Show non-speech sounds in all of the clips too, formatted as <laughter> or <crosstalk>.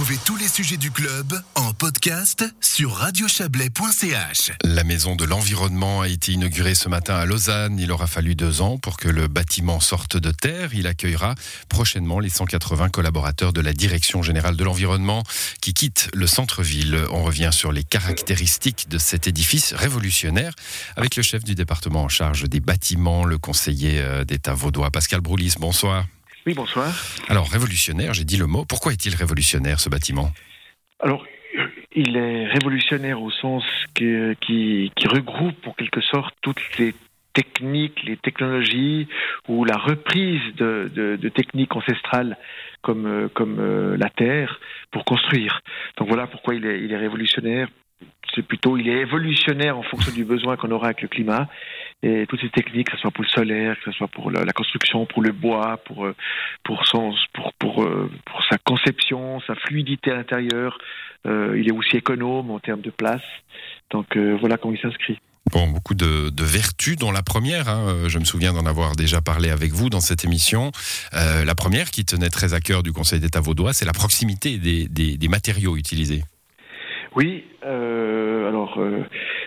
Retrouvez tous les sujets du club en podcast sur radiochablais.ch. La maison de l'environnement a été inaugurée ce matin à Lausanne. Il aura fallu deux ans pour que le bâtiment sorte de terre. Il accueillera prochainement les 180 collaborateurs de la Direction générale de l'environnement qui quittent le centre-ville. On revient sur les caractéristiques de cet édifice révolutionnaire avec le chef du département en charge des bâtiments, le conseiller euh, d'État vaudois, Pascal Broulis. Bonsoir. Oui, bonsoir. Alors, révolutionnaire, j'ai dit le mot. Pourquoi est-il révolutionnaire, ce bâtiment? Alors, il est révolutionnaire au sens que, qui, qui regroupe en quelque sorte toutes les techniques, les technologies ou la reprise de, de, de techniques ancestrales comme, comme euh, la terre pour construire. Donc voilà pourquoi il est, il est révolutionnaire. C'est plutôt, il est évolutionnaire en fonction du besoin qu'on aura avec le climat et toutes ces techniques, que ce soit pour le solaire, que ce soit pour la, la construction, pour le bois, pour euh, pour son pour pour, euh, pour sa conception, sa fluidité à l'intérieur. Euh, il est aussi économe en termes de place. Donc euh, voilà comment il s'inscrit. Bon, beaucoup de, de, vertus, dont la première, hein, je me souviens d'en avoir déjà parlé avec vous dans cette émission, euh, la première qui tenait très à cœur du Conseil d'État vaudois, c'est la proximité des, des, des, matériaux utilisés. Oui, euh, alors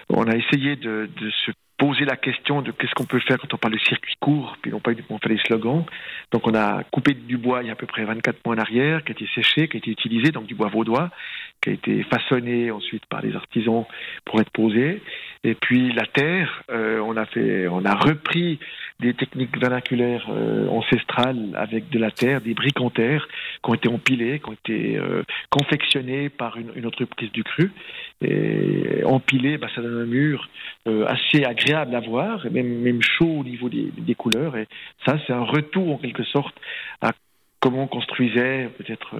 on a essayé de, de se poser la question de qu'est-ce qu'on peut faire quand on parle de circuit court, puis non pas uniquement faire des slogans. Donc on a coupé du bois il y a à peu près 24 mois en arrière, qui a été séché, qui a été utilisé, donc du bois vaudois, qui a été façonné ensuite par les artisans pour être posé. Et puis la terre, euh, on a fait, on a repris des techniques vernaculaires euh, ancestrales avec de la terre, des briques en terre qui ont été empilées, qui ont été euh, confectionnées par une, une, entreprise du cru. Et empilées, bah, ça donne un mur euh, assez agréable à voir, même, chaud au niveau des, couleurs. Et ça, c'est un retour en quelque sorte à comment on construisait peut-être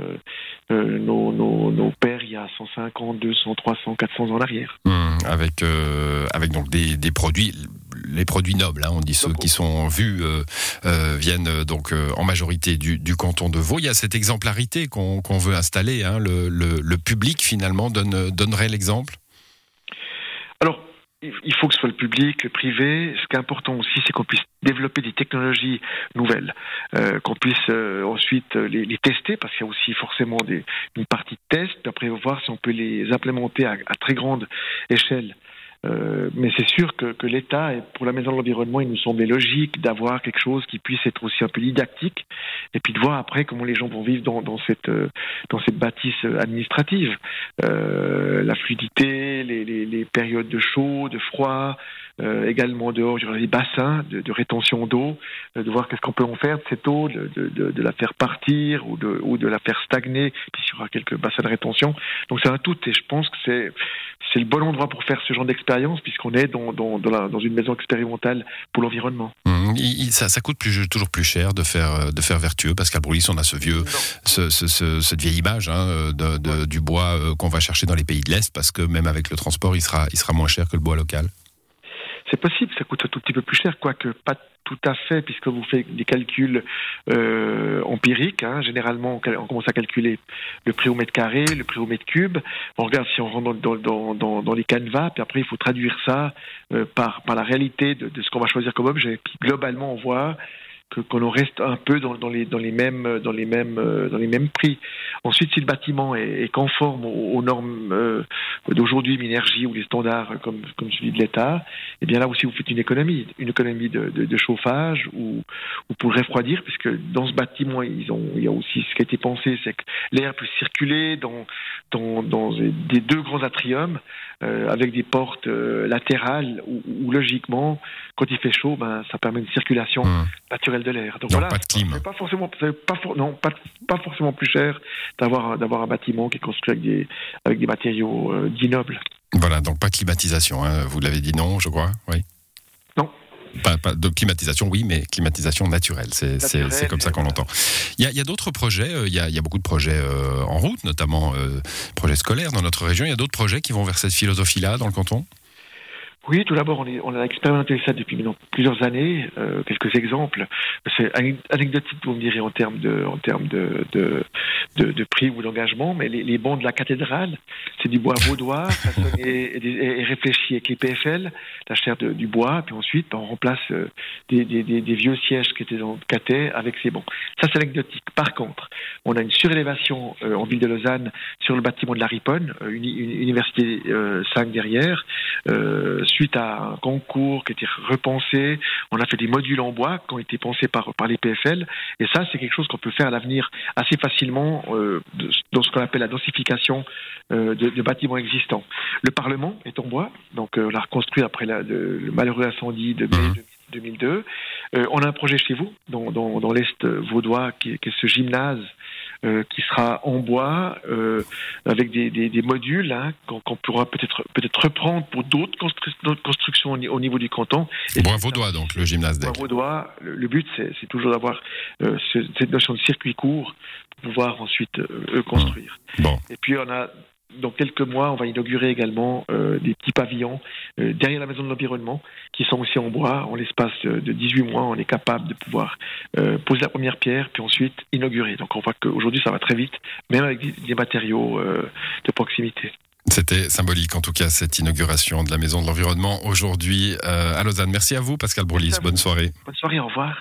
nos, nos, nos, pères il y a 150, 200, 300, 400 ans en arrière. Mmh, avec, avec donc des, produits, les produits nobles, hein, on dit ceux qui sont vus, euh, viennent donc en majorité du, du, canton de Vaud. Il y a cette exemplarité qu'on qu veut installer. Hein, le, le, le, public finalement donne, donnerait l'exemple? Alors, il faut que ce soit le public, le privé. Ce qui est important aussi, c'est qu'on puisse développer des technologies nouvelles, euh, qu'on puisse euh, ensuite les, les, tester, parce qu'il y a aussi forcément des, une partie de test, après voir si on peut les implémenter à, à très grande échelle. Euh, mais c'est sûr que, l'État, pour la Maison de l'Environnement, il nous semblait logique d'avoir quelque chose qui puisse être aussi un peu didactique, et puis de voir après comment les gens vont vivre dans, cette, dans cette bâtisse administrative. Euh, la fluidité, les, périodes de chaud, de froid, euh, également dehors, il y aura des bassins de, rétention d'eau, euh, de voir qu'est-ce qu'on peut en faire de cette eau, de, la faire partir ou de, ou de la faire stagner, puis il y aura quelques bassins de rétention. Donc c'est un tout, et je pense que c'est le bon endroit pour faire ce genre d'expérience, puisqu'on est dans, dans, dans, la, dans, une maison expérimentale pour l'environnement. Mmh, ça, ça, coûte plus, toujours plus cher de faire, de faire vertueux. Pascal Broulis, on a ce vieux, ce, ce, ce, cette vieille image hein, de, de, ouais. du bois qu'on va chercher dans les pays de l'Est, parce que même avec le transport, il sera, il sera moins cher que le bois local. C'est possible, ça coûte un tout petit peu plus cher, quoique pas tout à fait, puisque vous faites des calculs euh, empiriques. Hein. Généralement, on commence à calculer le prix au mètre carré, le prix au mètre cube. On regarde si on rentre dans, les canevas, puis après, il faut traduire ça euh, par, par la réalité de, de ce qu'on va choisir comme objet. Puis globalement, on voit qu'on reste un peu dans, dans, les, dans, les mêmes, dans, les mêmes, dans les mêmes prix. Ensuite, si le bâtiment est, est conforme aux, aux normes euh, d'aujourd'hui, Minergie ou les standards comme, comme celui de l'État, eh bien là aussi vous faites une économie, une économie de, de, de chauffage ou, ou, pour le refroidir, puisque dans ce bâtiment, ils ont, il y a aussi ce qui a été pensé, c'est que l'air peut circuler dans, dans, dans des deux grands atriums euh, avec des portes euh, latérales où, où, logiquement, quand il fait chaud, ben, ça permet une circulation mmh. naturelle de l'air. Donc, voilà, pas de clim. pas forcément, pas for, non, pas, pas forcément plus cher d'avoir d'avoir un bâtiment qui est construit avec des avec des matériaux euh, dits nobles. Voilà, donc pas climatisation. Hein. Vous l'avez dit non, je crois. Oui. Pas, pas, de climatisation, oui, mais climatisation naturelle. C'est comme ça qu'on l'entend. Il y a, a d'autres projets. Euh, il y a, il y a, beaucoup de projets euh, en route, notamment euh, projets scolaires dans notre région. Il y a d'autres projets qui vont vers cette philosophie-là dans le canton? Oui, tout d'abord, on, on, a expérimenté ça depuis maintenant plusieurs années. Euh, quelques exemples. C'est anecdotique, vous me direz, en termes de, en termes de, de, de, prix ou d'engagement, mais les, les bons de la cathédrale, c'est du bois vaudois, <laughs> façonné et, réfléchi avec les PFL, la chair du bois, puis ensuite, ben, on remplace euh, des, des, des, vieux sièges qui étaient dans le caté avec ces bons. Ça, c'est anecdotique. Par contre, on a une surélévation euh, en ville de Lausanne sur le bâtiment de la Riponne, euh, une, une, université 5 derrière, suite à un concours qui a été repensé. On a fait des modules en bois qui ont été pensés par, par les PFL. Et ça, c'est quelque chose qu'on peut faire à l'avenir assez facilement euh, dans ce qu'on appelle la densification euh, de, de, bâtiments existants. Le Parlement est en bois, donc euh, on l'a reconstruit après la, le, le, malheureux incendie de mai 2002. Mmh. Euh, on a un projet chez vous, dans, dans, dans l'Est vaudois, qui, qui, est ce gymnase euh, qui sera en bois, euh, avec des, des, des modules hein, qu'on qu pourra peut-être peut-être reprendre pour d'autres constru constructions au niveau du canton. bois vaudois, donc, le gymnase Bois vaudois, le, le but, c'est toujours d'avoir euh, ce, cette notion de circuit court pour pouvoir ensuite construire. Bon. Et puis, on a dans quelques mois, on va inaugurer également euh, des petits pavillons euh, derrière la maison de l'environnement qui sont aussi en bois. En l'espace de, de 18 mois, on est capable de pouvoir euh, poser la première pierre, puis ensuite inaugurer. Donc on voit qu'aujourd'hui, ça va très vite, même avec des, des matériaux de proximité. C'était symbolique en tout cas cette inauguration de la Maison de l'Environnement aujourd'hui à Lausanne. Merci à vous Pascal Broulis, bonne soirée. Bonne soirée, au revoir.